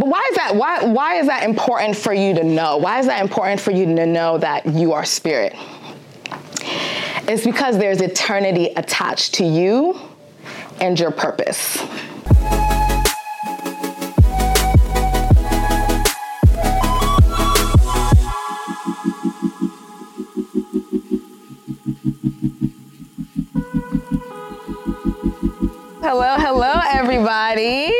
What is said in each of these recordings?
but why is that? Why, why is that important for you to know? Why is that important for you to know that you are spirit? It's because there's eternity attached to you and your purpose. Hello, hello, everybody.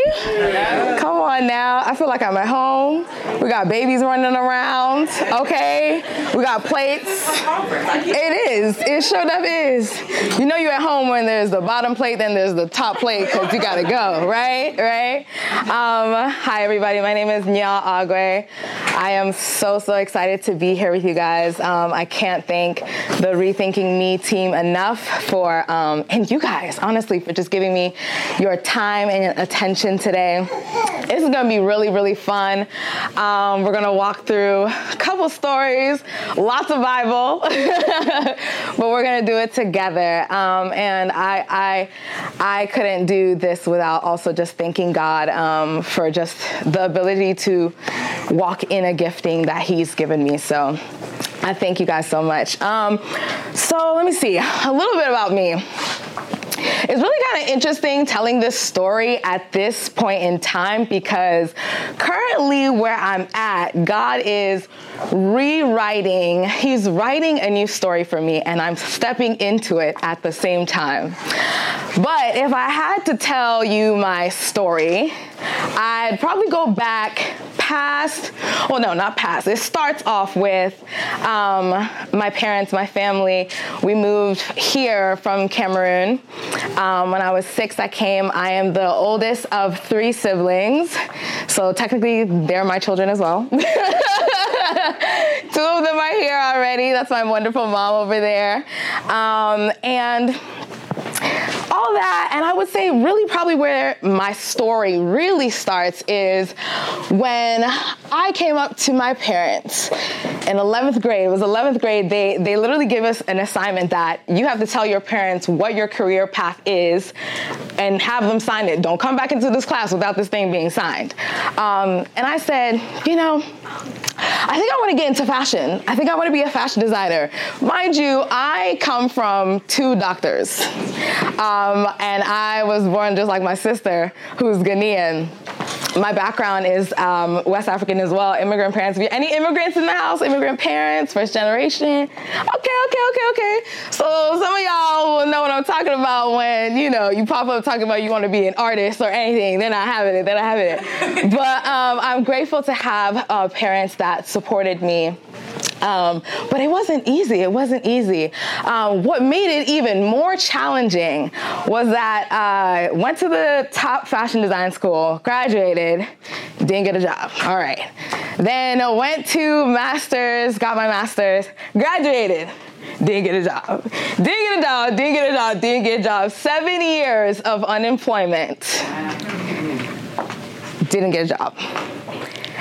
Come on now. I feel like I'm at home. We got babies running around. Okay. We got plates. It is. It sure enough is. You know you're at home when there's the bottom plate, then there's the top plate because you gotta go, right? Right? Um, hi everybody. My name is Nya Agwe. I am so so excited to be here with you guys. Um, I can't thank the Rethinking Me team enough for um, and you guys honestly for just giving me your time and attention today. This is to be really, really fun. Um, we're going to walk through a couple stories, lots of Bible, but we're to do it together. Um, and I, I, I couldn't do this without also just thanking God um, for just the ability to walk in a gifting that He's given me. So I thank you guys so much. Um, so let me see a little bit about me. It's really kind of interesting telling this story at this point in time because currently where I'm at, God is rewriting, He's writing a new story for me, and I'm stepping into it at the same time. But if I had to tell you my story, I'd probably go back past, well, no, not past. It starts off with um, my parents, my family. We moved here from Cameroon. Um, when I was six, I came. I am the oldest of three siblings. So technically, they're my children as well. Two of them are here already. That's my wonderful mom over there. Um, and all that. And I would say, really, probably where my story really starts is when I came up to my parents in 11th grade. It was 11th grade. They, they literally gave us an assignment that you have to tell your parents what your career path is and have them sign it. Don't come back into this class without this thing being signed. Um, and I said, you know, I think I want to get into fashion. I think I want to be a fashion designer. Mind you, I come from two doctors. Um, and I was born just like my sister, who's Ghanaian my background is um, West African as well. Immigrant parents. If you, Any immigrants in the house? Immigrant parents, first generation. Okay, okay, okay, okay. So some of y'all will know what I'm talking about when you know you pop up talking about you want to be an artist or anything. They're not having it. They're not having it. but um, I'm grateful to have uh, parents that supported me um, but it wasn't easy. It wasn't easy. Um, what made it even more challenging was that I went to the top fashion design school, graduated, didn't get a job. All right. Then I went to master's, got my master's, graduated, didn't get a job. Didn't get a job, didn't get a job, didn't get a job. Seven years of unemployment. Didn't get a job.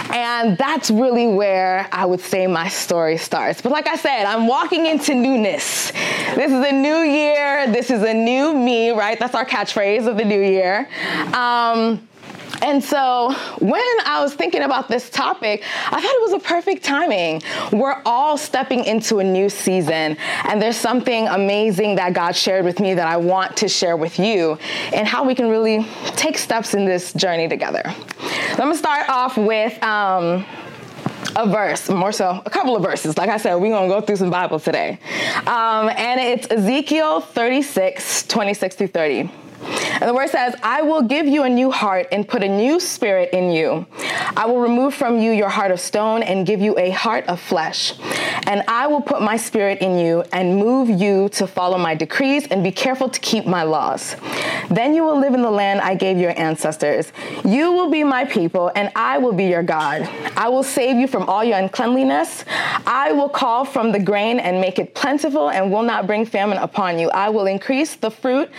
And that's really where I would say my story starts. But like I said, I'm walking into newness. This is a new year. This is a new me, right? That's our catchphrase of the new year. Um, and so when I was thinking about this topic, I thought it was a perfect timing. We're all stepping into a new season, and there's something amazing that God shared with me that I want to share with you and how we can really take steps in this journey together. I'm gonna start off with. Um, a verse, more so a couple of verses. Like I said, we're gonna go through some Bible today. Um, and it's Ezekiel 36, 26 through 30. And the word says, I will give you a new heart and put a new spirit in you. I will remove from you your heart of stone and give you a heart of flesh. And I will put my spirit in you and move you to follow my decrees and be careful to keep my laws. Then you will live in the land I gave your ancestors. You will be my people, and I will be your God. I will save you from all your uncleanliness. I will call from the grain and make it plentiful and will not bring famine upon you. I will increase the fruit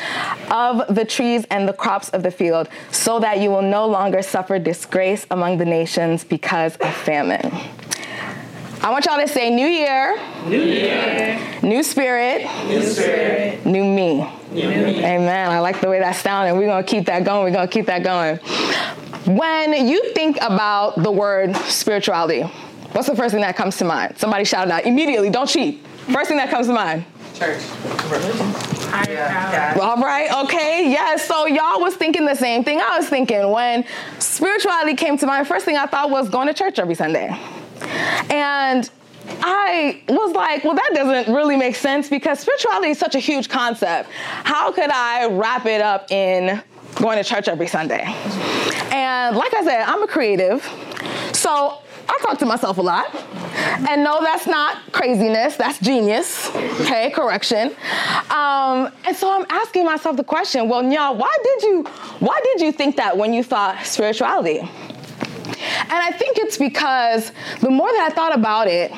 of the trees and the crops of the field, so that you will no longer suffer disgrace among the nations because of famine. I want y'all to say New Year. New Year. New Spirit. New Spirit. New Me. New Me. Amen. I like the way that sounded. We're going to keep that going. We're going to keep that going. When you think about the word spirituality, what's the first thing that comes to mind? Somebody shout it out immediately. Don't cheat. First thing that comes to mind. Church. Religion. Yeah. All right, okay, yes. So y'all was thinking the same thing I was thinking when spirituality came to mind. First thing I thought was going to church every Sunday, and I was like, well, that doesn't really make sense because spirituality is such a huge concept. How could I wrap it up in going to church every Sunday? And like I said, I'm a creative, so I talk to myself a lot. And no, that's not craziness, that's genius. Okay, correction. Um, and so I'm asking myself the question, well, y'all, why did you why did you think that when you thought spirituality? And I think it's because the more that I thought about it,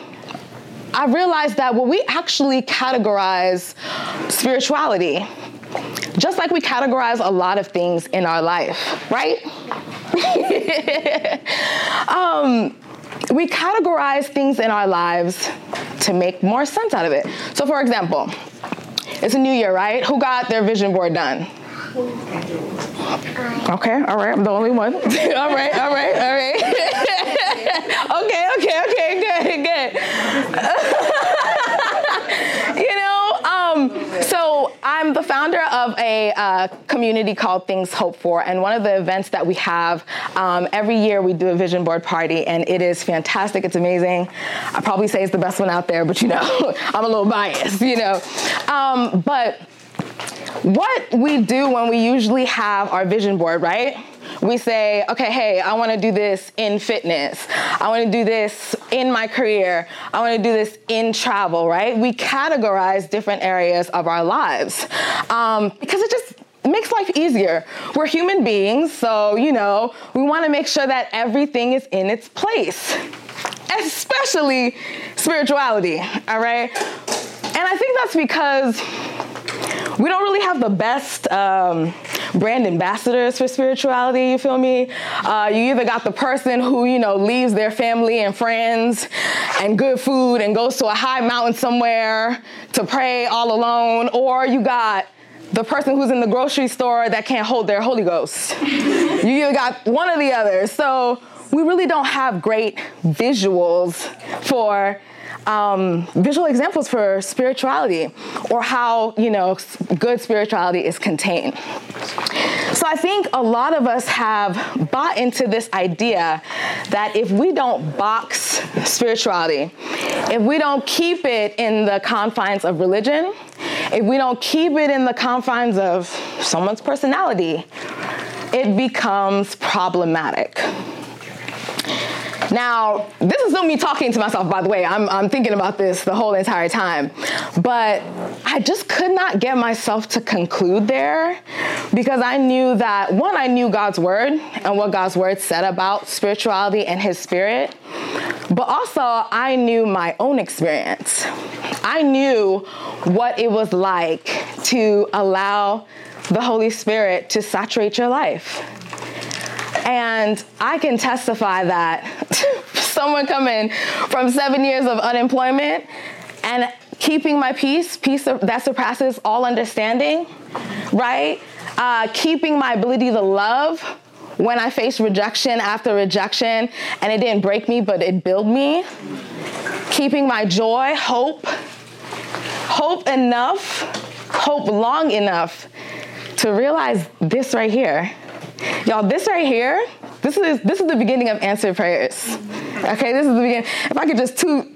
I realized that when we actually categorize spirituality just like we categorize a lot of things in our life, right? um, we categorize things in our lives to make more sense out of it. So, for example, it's a new year, right? Who got their vision board done? Okay, all right, I'm the only one. all right, all right, all right. okay, okay, okay, good, good. um, so I'm the founder of a uh, community called Things Hoped For, and one of the events that we have um, every year we do a vision board party, and it is fantastic. It's amazing. I probably say it's the best one out there, but you know, I'm a little biased, you know. Um, but what we do when we usually have our vision board, right? We say, okay, hey, I want to do this in fitness. I want to do this in my career. I want to do this in travel, right? We categorize different areas of our lives um, because it just makes life easier. We're human beings, so, you know, we want to make sure that everything is in its place, especially spirituality, all right? And I think that's because we don't really have the best um, brand ambassadors for spirituality. You feel me? Uh, you either got the person who you know leaves their family and friends and good food and goes to a high mountain somewhere to pray all alone, or you got the person who's in the grocery store that can't hold their Holy Ghost. you either got one or the other. So we really don't have great visuals for um, visual examples for spirituality or how, you know, good spirituality is contained. So I think a lot of us have bought into this idea that if we don't box spirituality, if we don't keep it in the confines of religion, if we don't keep it in the confines of someone's personality, it becomes problematic. Now, this is me talking to myself, by the way. I'm, I'm thinking about this the whole entire time. But I just could not get myself to conclude there because I knew that, one, I knew God's word and what God's word said about spirituality and his spirit. But also, I knew my own experience. I knew what it was like to allow the Holy Spirit to saturate your life. And I can testify that someone coming from seven years of unemployment and keeping my peace, peace that surpasses all understanding, right? Uh, keeping my ability to love when I faced rejection after rejection, and it didn't break me, but it built me. Keeping my joy, hope, hope enough, hope long enough to realize this right here Y'all, this right here, this is this is the beginning of answered prayers. Okay, this is the beginning. If I could just toot,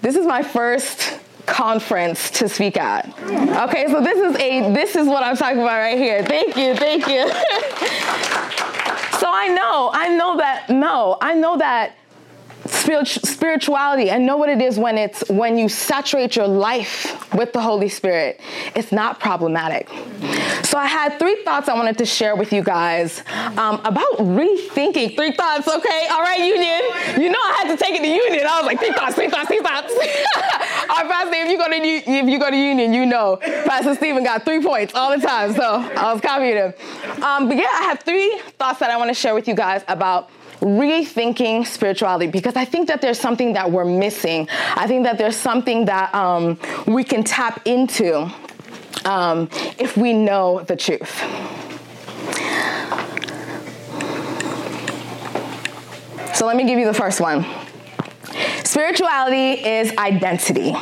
this is my first conference to speak at. Okay, so this is a this is what I'm talking about right here. Thank you, thank you. so I know, I know that no, I know that spirituality. And know what it is when it's when you saturate your life with the holy spirit. It's not problematic. So i had three thoughts i wanted to share with you guys um, about rethinking. Three thoughts okay? All right union. You know i had to take it to union. I was like three thoughts three thoughts three thoughts. Our pastor if you go to if you go to union you know. Pastor stephen got three points all the time so i was copying him. Um, but yeah i have three thoughts that i want to share with you guys about rethinking spirituality because I think that there's something that we're missing. I think that there's something that um, we can tap into um, if we know the truth. So let me give you the first one. Spirituality is identity.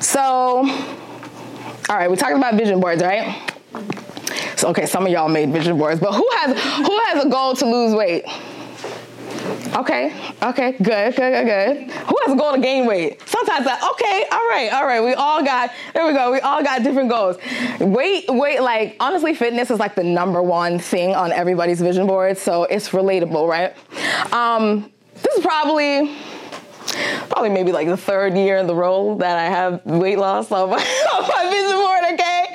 So, all right, we're talking about vision boards, right? So, okay, some of y'all made vision boards, but who has who has a goal to lose weight? Okay, okay, good, good, good, good. Who has a goal to gain weight? Sometimes that, okay, all right, all right. We all got, there we go. We all got different goals. Weight, weight, like, honestly, fitness is like the number one thing on everybody's vision board. So it's relatable, right? Um, this is probably, probably maybe like the third year in the row that I have weight loss on my, on my vision board, okay?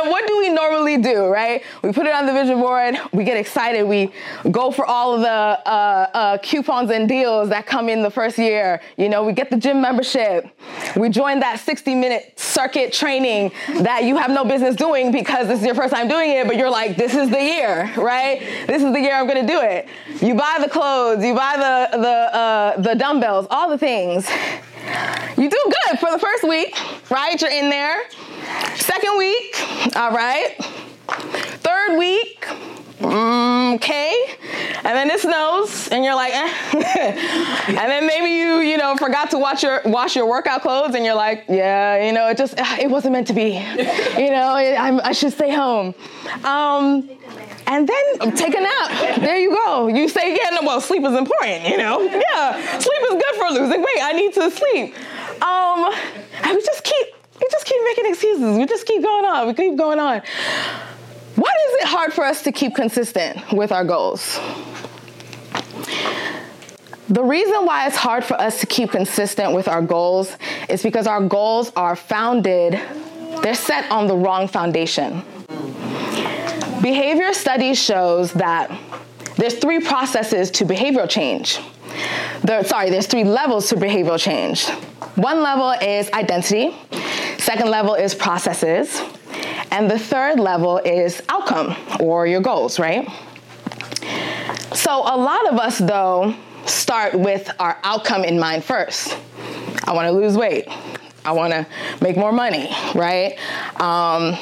And what do we normally do, right? We put it on the vision board, we get excited, we go for all of the uh, uh, coupons and deals that come in the first year. You know, we get the gym membership, we join that 60 minute circuit training that you have no business doing because this is your first time doing it, but you're like, this is the year, right? This is the year I'm gonna do it. You buy the clothes, you buy the, the, uh, the dumbbells, all the things. You do good for the first week, right? You're in there. Second week, all right. Third week, mm, okay. And then it snows, and you're like, eh. and then maybe you, you know, forgot to wash your wash your workout clothes, and you're like, yeah, you know, it just it wasn't meant to be. You know, it, i should stay home. Um, and then take a nap. There you go. You say, yeah, no, well, sleep is important, you know? Yeah, sleep is good for losing weight. I need to sleep. Um, and we just keep we just keep making excuses. We just keep going on. We keep going on. Why is it hard for us to keep consistent with our goals? The reason why it's hard for us to keep consistent with our goals is because our goals are founded, they're set on the wrong foundation. Behavior studies shows that there's three processes to behavioral change. There, sorry, there's three levels to behavioral change. One level is identity, second level is processes, and the third level is outcome or your goals, right? So a lot of us, though, start with our outcome in mind first. I want to lose weight. I want to make more money, right? Um,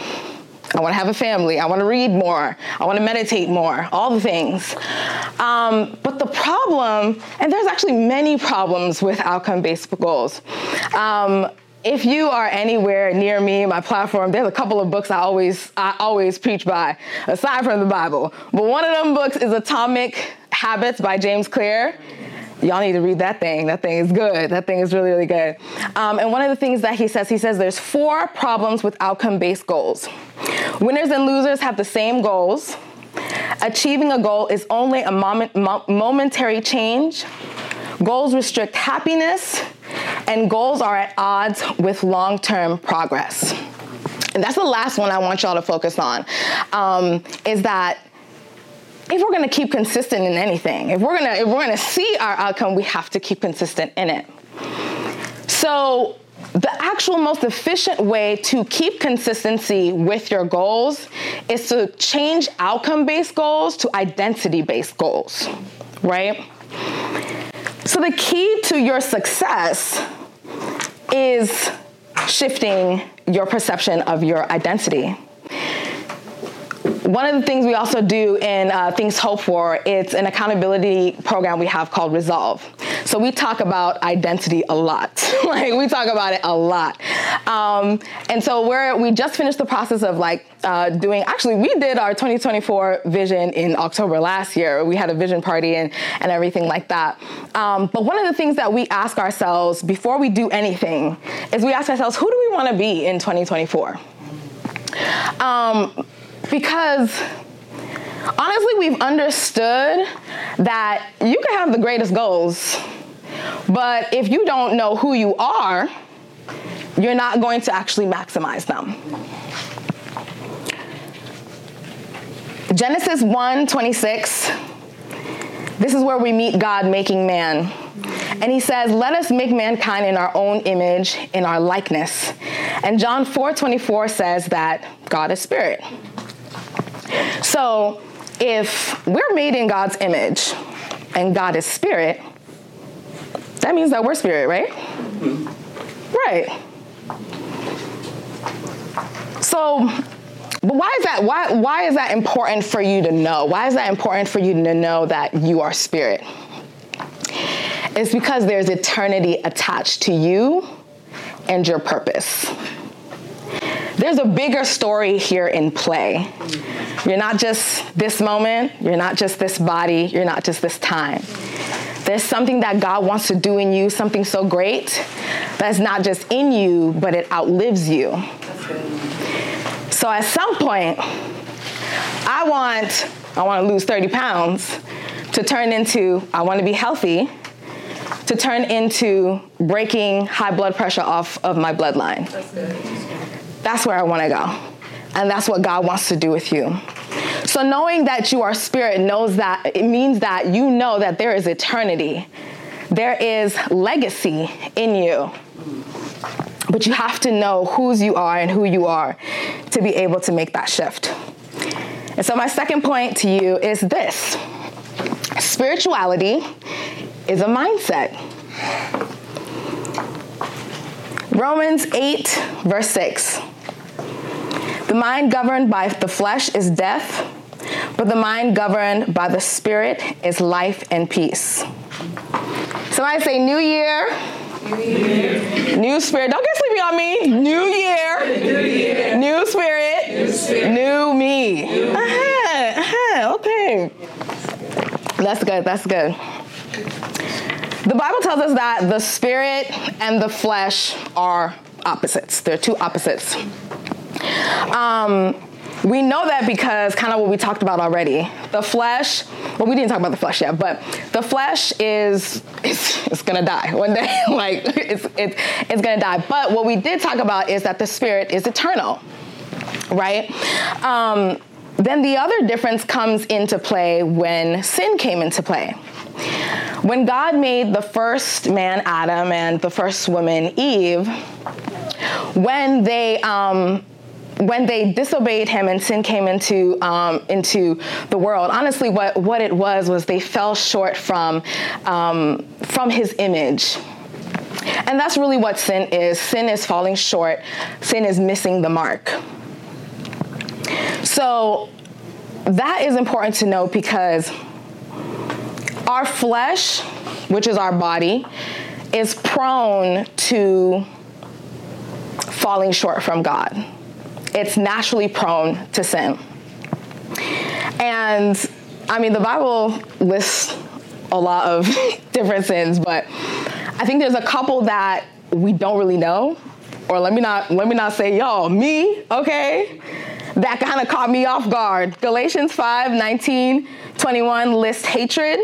I want to have a family. I want to read more. I want to meditate more. All the things. Um, but the problem, and there's actually many problems with outcome-based goals. Um, if you are anywhere near me, my platform, there's a couple of books I always I always preach by, aside from the Bible. But one of them books is Atomic Habits by James Clear. Y'all need to read that thing. That thing is good. That thing is really, really good. Um, and one of the things that he says, he says there's four problems with outcome-based goals. Winners and losers have the same goals. Achieving a goal is only a moment, mo- momentary change. Goals restrict happiness and goals are at odds with long term progress. And that's the last one I want y'all to focus on um, is that if we're gonna keep consistent in anything, if we're gonna if we're gonna see our outcome, we have to keep consistent in it. So the actual most efficient way to keep consistency with your goals is to change outcome based goals to identity based goals, right? So the key to your success is shifting your perception of your identity. One of the things we also do in uh, Things Hoped For, it's an accountability program we have called Resolve. So we talk about identity a lot. like we talk about it a lot. Um, and so we're we just finished the process of like uh, doing. Actually, we did our 2024 vision in October last year. We had a vision party and and everything like that. Um, but one of the things that we ask ourselves before we do anything is we ask ourselves, who do we want to be in 2024? Um, because honestly, we've understood that you can have the greatest goals, but if you don't know who you are, you're not going to actually maximize them. Genesis 1 26. This is where we meet God making man. And he says, Let us make mankind in our own image, in our likeness. And John 4 24 says that God is spirit. So if we're made in God's image and God is spirit, that means that we're spirit, right? Mm-hmm. Right. So but why is that? Why, why is that important for you to know? Why is that important for you to know that you are spirit? It's because there's eternity attached to you and your purpose. There's a bigger story here in play. You're not just this moment, you're not just this body, you're not just this time. There's something that God wants to do in you, something so great that's not just in you, but it outlives you. So at some point, I want I want to lose 30 pounds to turn into I want to be healthy to turn into breaking high blood pressure off of my bloodline. That's, that's where I want to go. And that's what God wants to do with you. So knowing that you are spirit knows that it means that you know that there is eternity. There is legacy in you. But you have to know whose you are and who you are to be able to make that shift. And so, my second point to you is this spirituality is a mindset. Romans 8, verse 6. The mind governed by the flesh is death, but the mind governed by the spirit is life and peace. Somebody say, New year. New, year. New spirit. Don't get sleepy on me. New year. New, year. New, spirit. New spirit. New me. New uh-huh, uh-huh, okay. That's good. That's good. The Bible tells us that the spirit and the flesh are opposites. They're two opposites. Um, we know that because kind of what we talked about already. The flesh, well, we didn't talk about the flesh yet, but the flesh is it's, it's gonna die one day. like it's, it's it's gonna die. But what we did talk about is that the spirit is eternal, right? Um, then the other difference comes into play when sin came into play. When God made the first man, Adam, and the first woman, Eve, when they um, when they disobeyed him and sin came into um, into the world, honestly, what what it was was they fell short from um, from His image. And that's really what sin is. Sin is falling short. Sin is missing the mark. So that is important to know because our flesh, which is our body, is prone to falling short from God. It's naturally prone to sin. And I mean, the Bible lists a lot of different sins, but I think there's a couple that we don't really know, or let me not let me not say y'all, me, okay? That kind of caught me off guard. Galatians 5, 19, 21 lists hatred,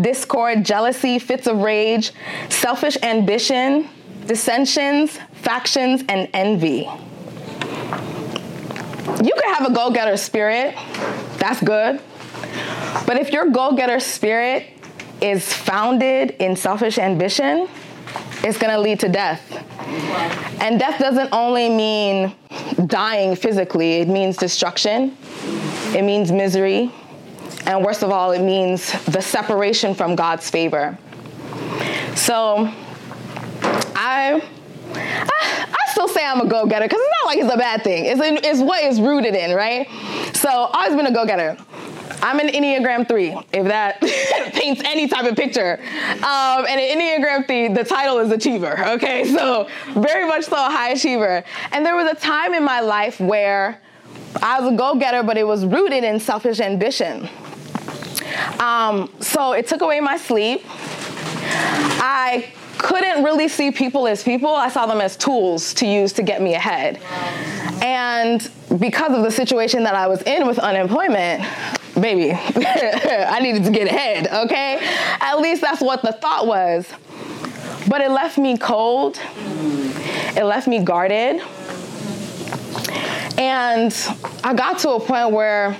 discord, jealousy, fits of rage, selfish ambition, dissensions, factions, and envy. You could have a go getter spirit, that's good. But if your go getter spirit is founded in selfish ambition, it's gonna lead to death. And death doesn't only mean dying physically, it means destruction, it means misery, and worst of all, it means the separation from God's favor. So I, I, I still say I'm a go getter because it's not like it's a bad thing. It's, in, it's what is rooted in, right? So always been a go getter. I'm an Enneagram 3, if that paints any type of picture. Um, and an Enneagram 3, the title is Achiever, okay? So very much so a high achiever. And there was a time in my life where I was a go getter, but it was rooted in selfish ambition. Um, so it took away my sleep. I couldn't really see people as people. I saw them as tools to use to get me ahead. And because of the situation that I was in with unemployment, baby, I needed to get ahead, okay? At least that's what the thought was. But it left me cold, it left me guarded. And I got to a point where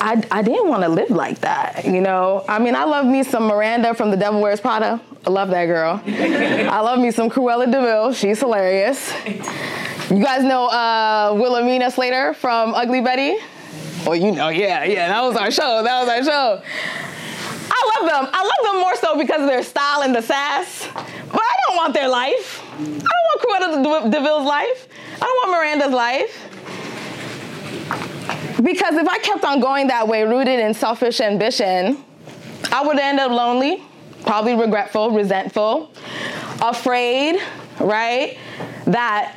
I, I didn't want to live like that, you know. I mean, I love me some Miranda from The Devil Wears Prada. I love that girl. I love me some Cruella de Vil. She's hilarious. You guys know uh, Wilhelmina Slater from Ugly Betty? Well, you know, yeah, yeah, that was our show. That was our show. I love them. I love them more so because of their style and the sass. But I don't want their life. I don't want Cruella de Vil's life. I don't want Miranda's life. Because if I kept on going that way, rooted in selfish ambition, I would end up lonely, probably regretful, resentful, afraid, right? That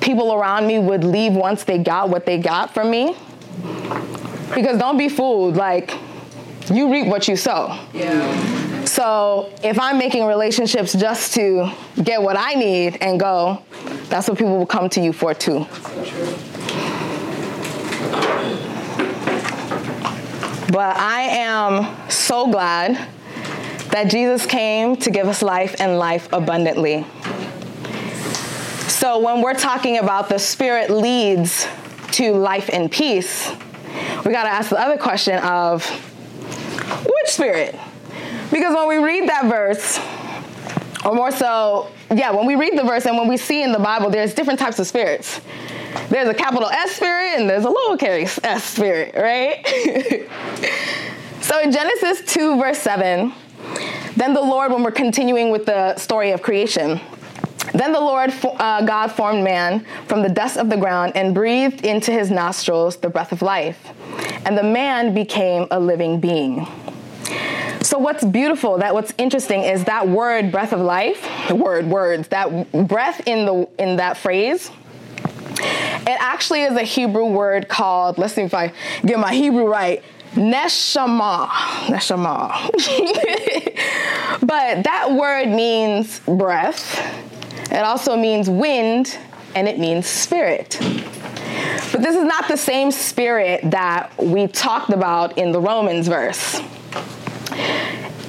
people around me would leave once they got what they got from me. Because don't be fooled, like, you reap what you sow. Yeah. So if I'm making relationships just to get what I need and go, that's what people will come to you for too. But I am so glad that Jesus came to give us life and life abundantly. So when we're talking about the Spirit leads to life and peace, we got to ask the other question of which Spirit? Because when we read that verse, or more so, yeah, when we read the verse and when we see in the Bible, there's different types of spirits. There's a capital S spirit and there's a lowercase s spirit, right? so in Genesis 2, verse 7, then the Lord, when we're continuing with the story of creation, then the Lord uh, God formed man from the dust of the ground and breathed into his nostrils the breath of life. And the man became a living being. So what's beautiful, that what's interesting is that word breath of life, the word words, that breath in the in that phrase it actually is a Hebrew word called, let's see if I get my Hebrew right, neshama. Neshama. but that word means breath. It also means wind and it means spirit. But this is not the same spirit that we talked about in the Romans verse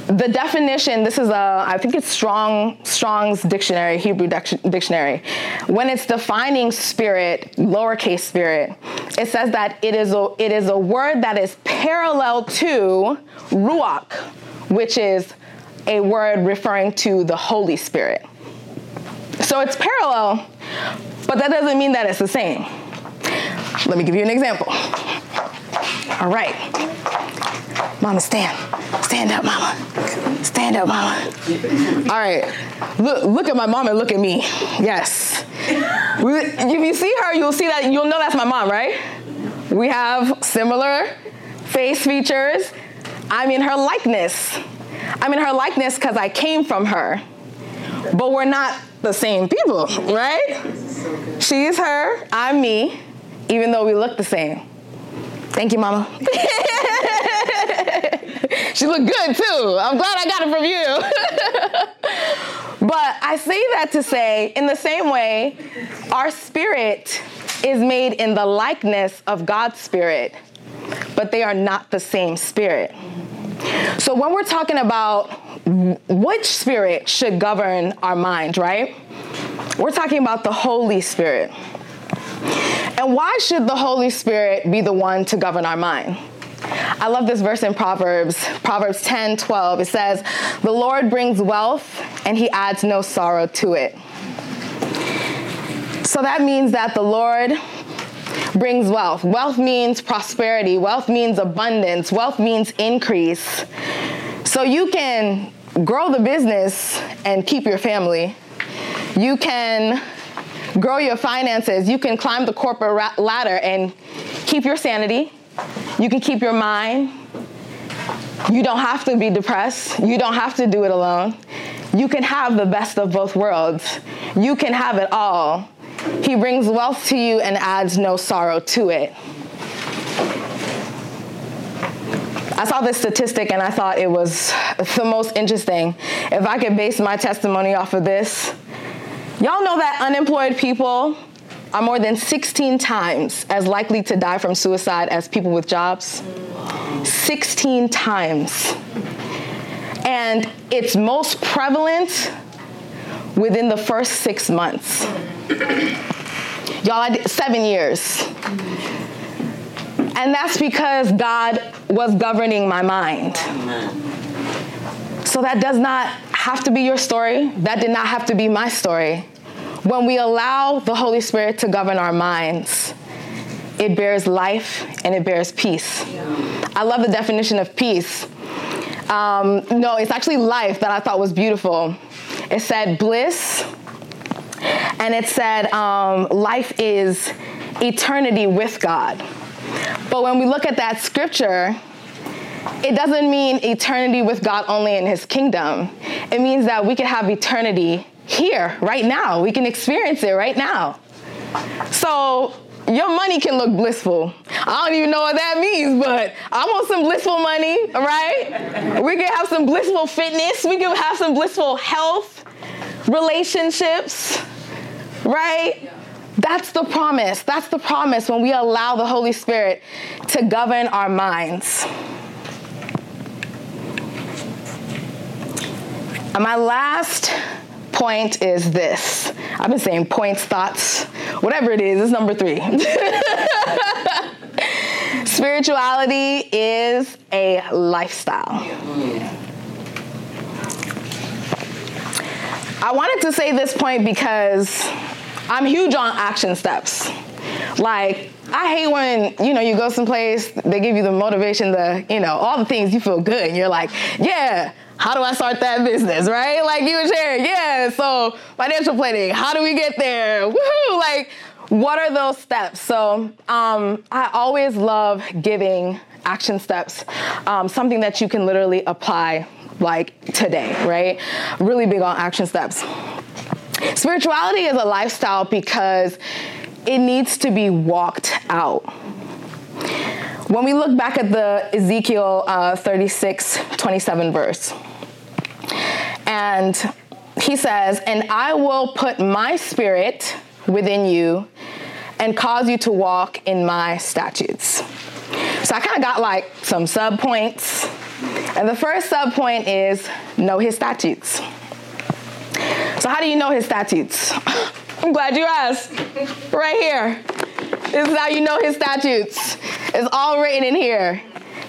the definition this is a i think it's strong strong's dictionary hebrew dictionary. When it's defining spirit lowercase spirit it says that it is a it is a word that is parallel to ruach which is a word referring to the holy spirit. So it's parallel but that doesn't mean that it's the same. Let me give you an example all right Mama, stand. Stand up, mama. Stand up, mama. All right. Look, look at my mom and look at me. Yes. If you see her, you'll see that, you'll know that's my mom, right? We have similar face features. I'm in her likeness. I'm in her likeness because I came from her. But we're not the same people, right? She's her, I'm me, even though we look the same. Thank you, mama. she looked good too. I'm glad I got it from you. but I say that to say, in the same way, our spirit is made in the likeness of God's spirit, but they are not the same spirit. So when we're talking about which spirit should govern our mind, right? We're talking about the Holy Spirit. And why should the Holy Spirit be the one to govern our mind? I love this verse in Proverbs, Proverbs 10 12. It says, The Lord brings wealth and he adds no sorrow to it. So that means that the Lord brings wealth. Wealth means prosperity, wealth means abundance, wealth means increase. So you can grow the business and keep your family. You can grow your finances. You can climb the corporate ladder and keep your sanity you can keep your mind. You don't have to be depressed. You don't have to do it alone. You can have the best of both worlds. You can have it all. He brings wealth to you and adds no sorrow to it. I saw this statistic and I thought it was the most interesting. If I could base my testimony off of this, y'all know that unemployed people are more than 16 times as likely to die from suicide as people with jobs. 16 times. And it's most prevalent within the first six months. Y'all, I did seven years. And that's because God was governing my mind. So that does not have to be your story. That did not have to be my story. When we allow the Holy Spirit to govern our minds, it bears life and it bears peace. I love the definition of peace. Um, no, it's actually life that I thought was beautiful. It said bliss, and it said um, life is eternity with God. But when we look at that scripture, it doesn't mean eternity with God only in his kingdom. It means that we can have eternity here, right now. We can experience it right now. So your money can look blissful. I don't even know what that means, but I want some blissful money, right? We can have some blissful fitness. We can have some blissful health, relationships, right? That's the promise. That's the promise when we allow the Holy Spirit to govern our minds. And my last point is this. I've been saying points, thoughts, whatever it is, it's number three. Spirituality is a lifestyle. I wanted to say this point because I'm huge on action steps. Like, I hate when, you know, you go someplace, they give you the motivation, the, you know, all the things you feel good, and you're like, yeah, how do I start that business, right? Like you were sharing, yeah. So financial planning, how do we get there? Woohoo! Like, what are those steps? So um, I always love giving action steps, um, something that you can literally apply like today, right? Really big on action steps. Spirituality is a lifestyle because it needs to be walked out. When we look back at the Ezekiel uh, 36, 27 verse, and he says, And I will put my spirit within you and cause you to walk in my statutes. So I kind of got like some sub points. And the first sub point is know his statutes. So, how do you know his statutes? I'm glad you asked. Right here. This is how you know his statutes. It's all written in here.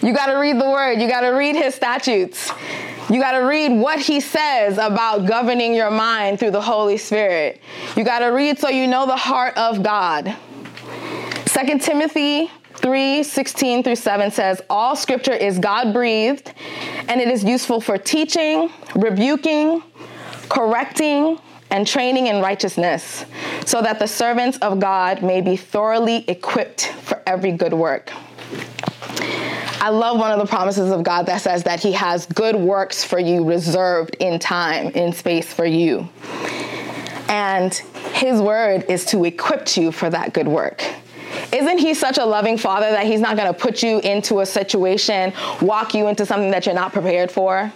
You got to read the word, you got to read his statutes. You got to read what he says about governing your mind through the Holy Spirit. You got to read so you know the heart of God. 2 Timothy 3 16 through 7 says, All scripture is God breathed, and it is useful for teaching, rebuking, correcting, and training in righteousness, so that the servants of God may be thoroughly equipped for every good work. I love one of the promises of God that says that He has good works for you reserved in time, in space for you. And His word is to equip you for that good work. Isn't he such a loving father that he's not going to put you into a situation, walk you into something that you're not prepared for?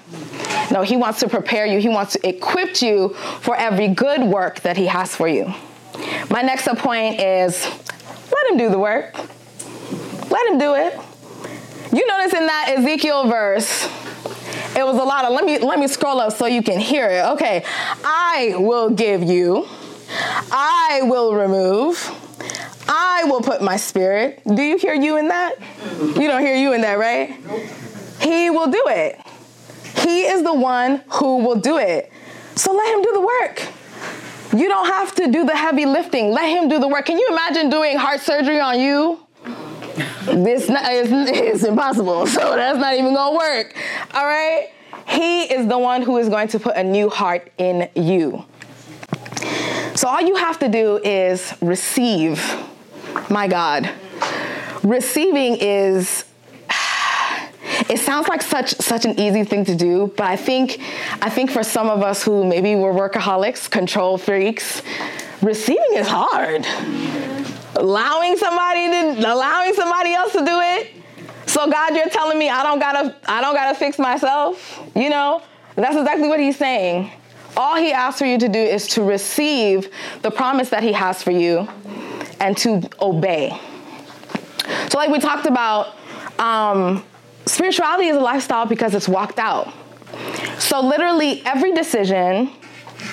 No, he wants to prepare you. He wants to equip you for every good work that he has for you. My next point is let him do the work. Let him do it. You notice in that Ezekiel verse, it was a lot of let me let me scroll up so you can hear it. Okay. I will give you. I will remove. I will put my spirit. Do you hear you in that? You don't hear you in that, right? He will do it. He is the one who will do it. So let him do the work. You don't have to do the heavy lifting. Let him do the work. Can you imagine doing heart surgery on you? This is, impossible. So that's not even to work. All right? He is the one who is going to put a new heart in you. So all you have to do is receive. My God. Receiving is it sounds like such such an easy thing to do, but I think I think for some of us who maybe were workaholics, control freaks, receiving is hard. Allowing somebody to allowing somebody else to do it. So God, you're telling me I don't gotta I don't gotta fix myself. You know, that's exactly what He's saying. All He asks for you to do is to receive the promise that He has for you, and to obey. So, like we talked about. Um, Spirituality is a lifestyle because it's walked out. So, literally, every decision,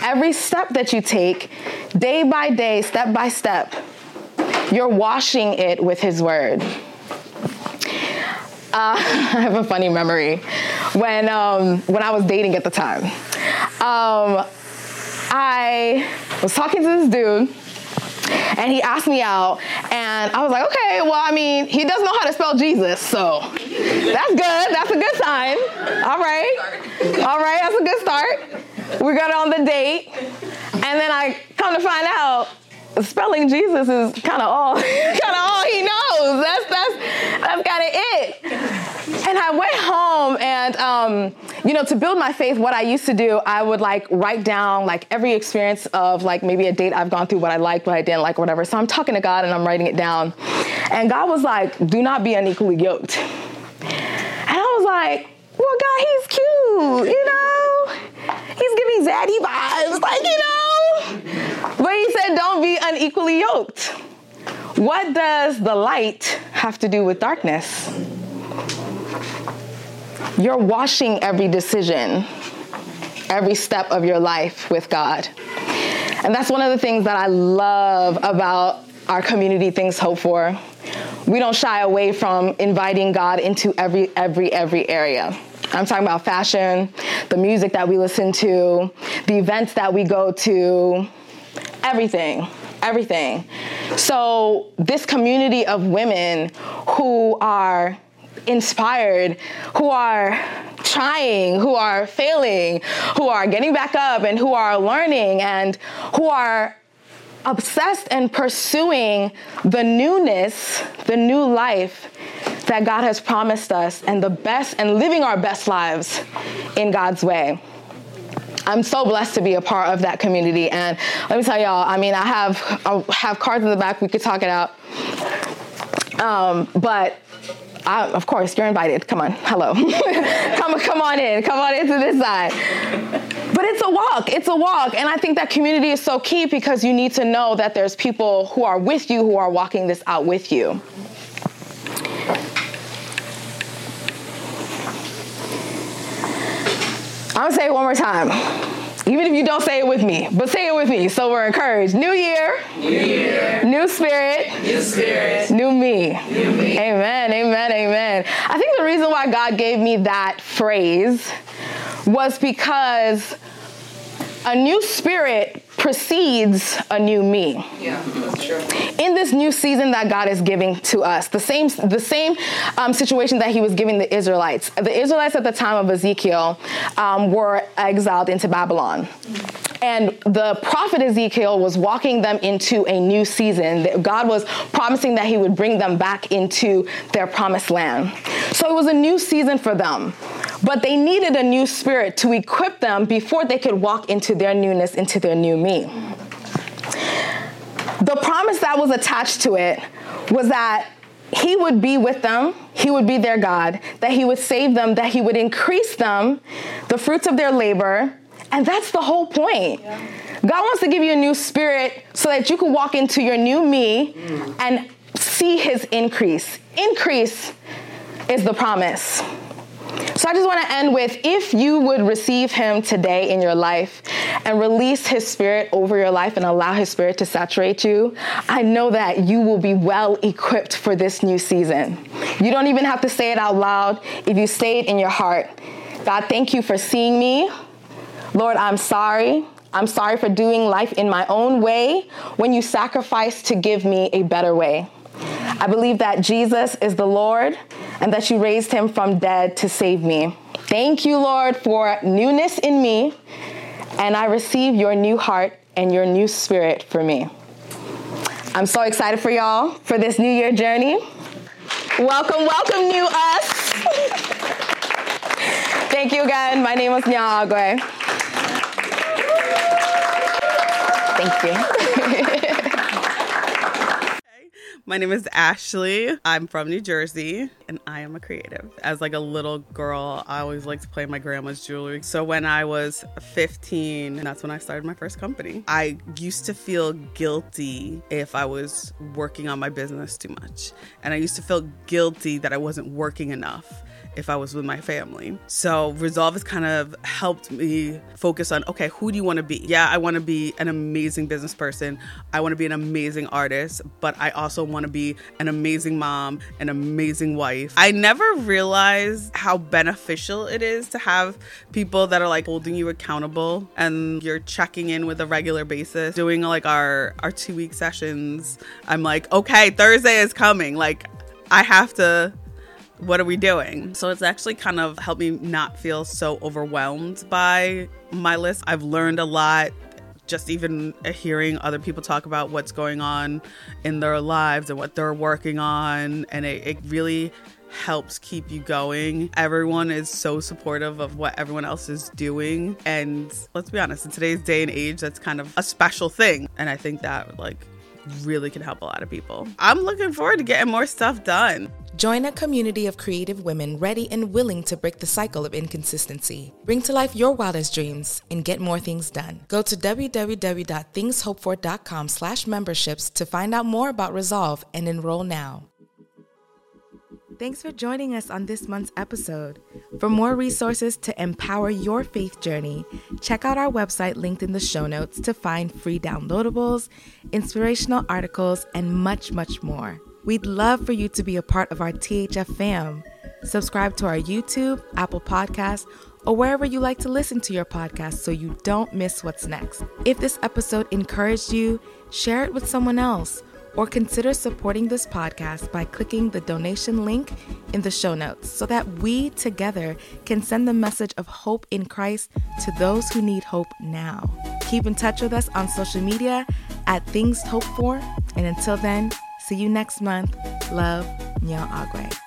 every step that you take, day by day, step by step, you're washing it with His Word. Uh, I have a funny memory. When, um, when I was dating at the time, um, I was talking to this dude and he asked me out, and I was like, okay, well, I mean, he does know how to spell Jesus, so that's good. That's a good sign. All right, all right, that's a good start. We got on the date, and then I come to find out spelling Jesus is kind of all kind of all he knows. That's that's that's kind of it. And I went home and um, you know to build my faith, what I used to do, I would like write down like every experience of like maybe a date I've gone through, what I liked, what I didn't like, whatever. So I'm talking to God and I'm writing it down, and God was like, "Do not be unequally yoked." And I was like, "Well, God, He's cute, you know." He's giving zaddy vibes, like, you know. But he said, don't be unequally yoked. What does the light have to do with darkness? You're washing every decision, every step of your life with God. And that's one of the things that I love about our community Things Hoped For. We don't shy away from inviting God into every, every, every area. I'm talking about fashion, the music that we listen to, the events that we go to, everything, everything. So, this community of women who are inspired, who are trying, who are failing, who are getting back up, and who are learning, and who are obsessed and pursuing the newness, the new life that God has promised us, and the best, and living our best lives in God's way. I'm so blessed to be a part of that community. And let me tell y'all, I mean, I have I have cards in the back. We could talk it out. Um, but I, of course, you're invited. Come on, hello. come, come on in. Come on into this side. But it's a walk. It's a walk. And I think that community is so key because you need to know that there's people who are with you who are walking this out with you. I'm gonna say it one more time. Even if you don't say it with me, but say it with me. So we're encouraged. New year. New year. New spirit. New spirit. New me. New me. Amen. Amen. Amen. I think the reason why God gave me that phrase was because a new spirit precedes a new me. Yeah, that's true. In this new season that God is giving to us, the same the same um, situation that He was giving the Israelites. The Israelites at the time of Ezekiel um, were exiled into Babylon. And the prophet Ezekiel was walking them into a new season. God was promising that he would bring them back into their promised land. So it was a new season for them. But they needed a new spirit to equip them before they could walk into their newness, into their new me. The promise that was attached to it was that he would be with them, he would be their God, that he would save them, that he would increase them, the fruits of their labor, and that's the whole point. Yeah. God wants to give you a new spirit so that you can walk into your new me mm. and see his increase. Increase is the promise. So I just want to end with if you would receive him today in your life and release his spirit over your life and allow his spirit to saturate you, I know that you will be well equipped for this new season. You don't even have to say it out loud if you say it in your heart. God, thank you for seeing me. Lord, I'm sorry. I'm sorry for doing life in my own way when you sacrificed to give me a better way. I believe that Jesus is the Lord and that you raised him from dead to save me. Thank you, Lord, for newness in me, and I receive your new heart and your new spirit for me. I'm so excited for y'all for this new year journey. Welcome, welcome, new us. Thank you again. My name is Nya Agwe. Thank you. My name is Ashley. I'm from New Jersey and I am a creative. As like a little girl, I always liked to play my grandma's jewelry. So when I was 15, that's when I started my first company. I used to feel guilty if I was working on my business too much. And I used to feel guilty that I wasn't working enough if I was with my family. So Resolve has kind of helped me focus on okay, who do you want to be? Yeah, I want to be an amazing business person. I want to be an amazing artist, but I also want to be an amazing mom, an amazing wife. I never realized how beneficial it is to have people that are like holding you accountable and you're checking in with a regular basis, doing like our our 2 week sessions. I'm like, "Okay, Thursday is coming." Like I have to what are we doing? So it's actually kind of helped me not feel so overwhelmed by my list. I've learned a lot just even hearing other people talk about what's going on in their lives and what they're working on. And it, it really helps keep you going. Everyone is so supportive of what everyone else is doing. And let's be honest, in today's day and age, that's kind of a special thing. And I think that, like, really can help a lot of people. I'm looking forward to getting more stuff done. Join a community of creative women ready and willing to break the cycle of inconsistency. Bring to life your wildest dreams and get more things done. Go to www.thingshopedfor.com slash memberships to find out more about Resolve and enroll now. Thanks for joining us on this month's episode. For more resources to empower your faith journey, check out our website linked in the show notes to find free downloadables, inspirational articles, and much, much more. We'd love for you to be a part of our THF fam. Subscribe to our YouTube, Apple Podcasts, or wherever you like to listen to your podcast so you don't miss what's next. If this episode encouraged you, share it with someone else or consider supporting this podcast by clicking the donation link in the show notes so that we together can send the message of hope in Christ to those who need hope now. Keep in touch with us on social media at Things Hoped For, and until then, See you next month. Love, Nya Agwe.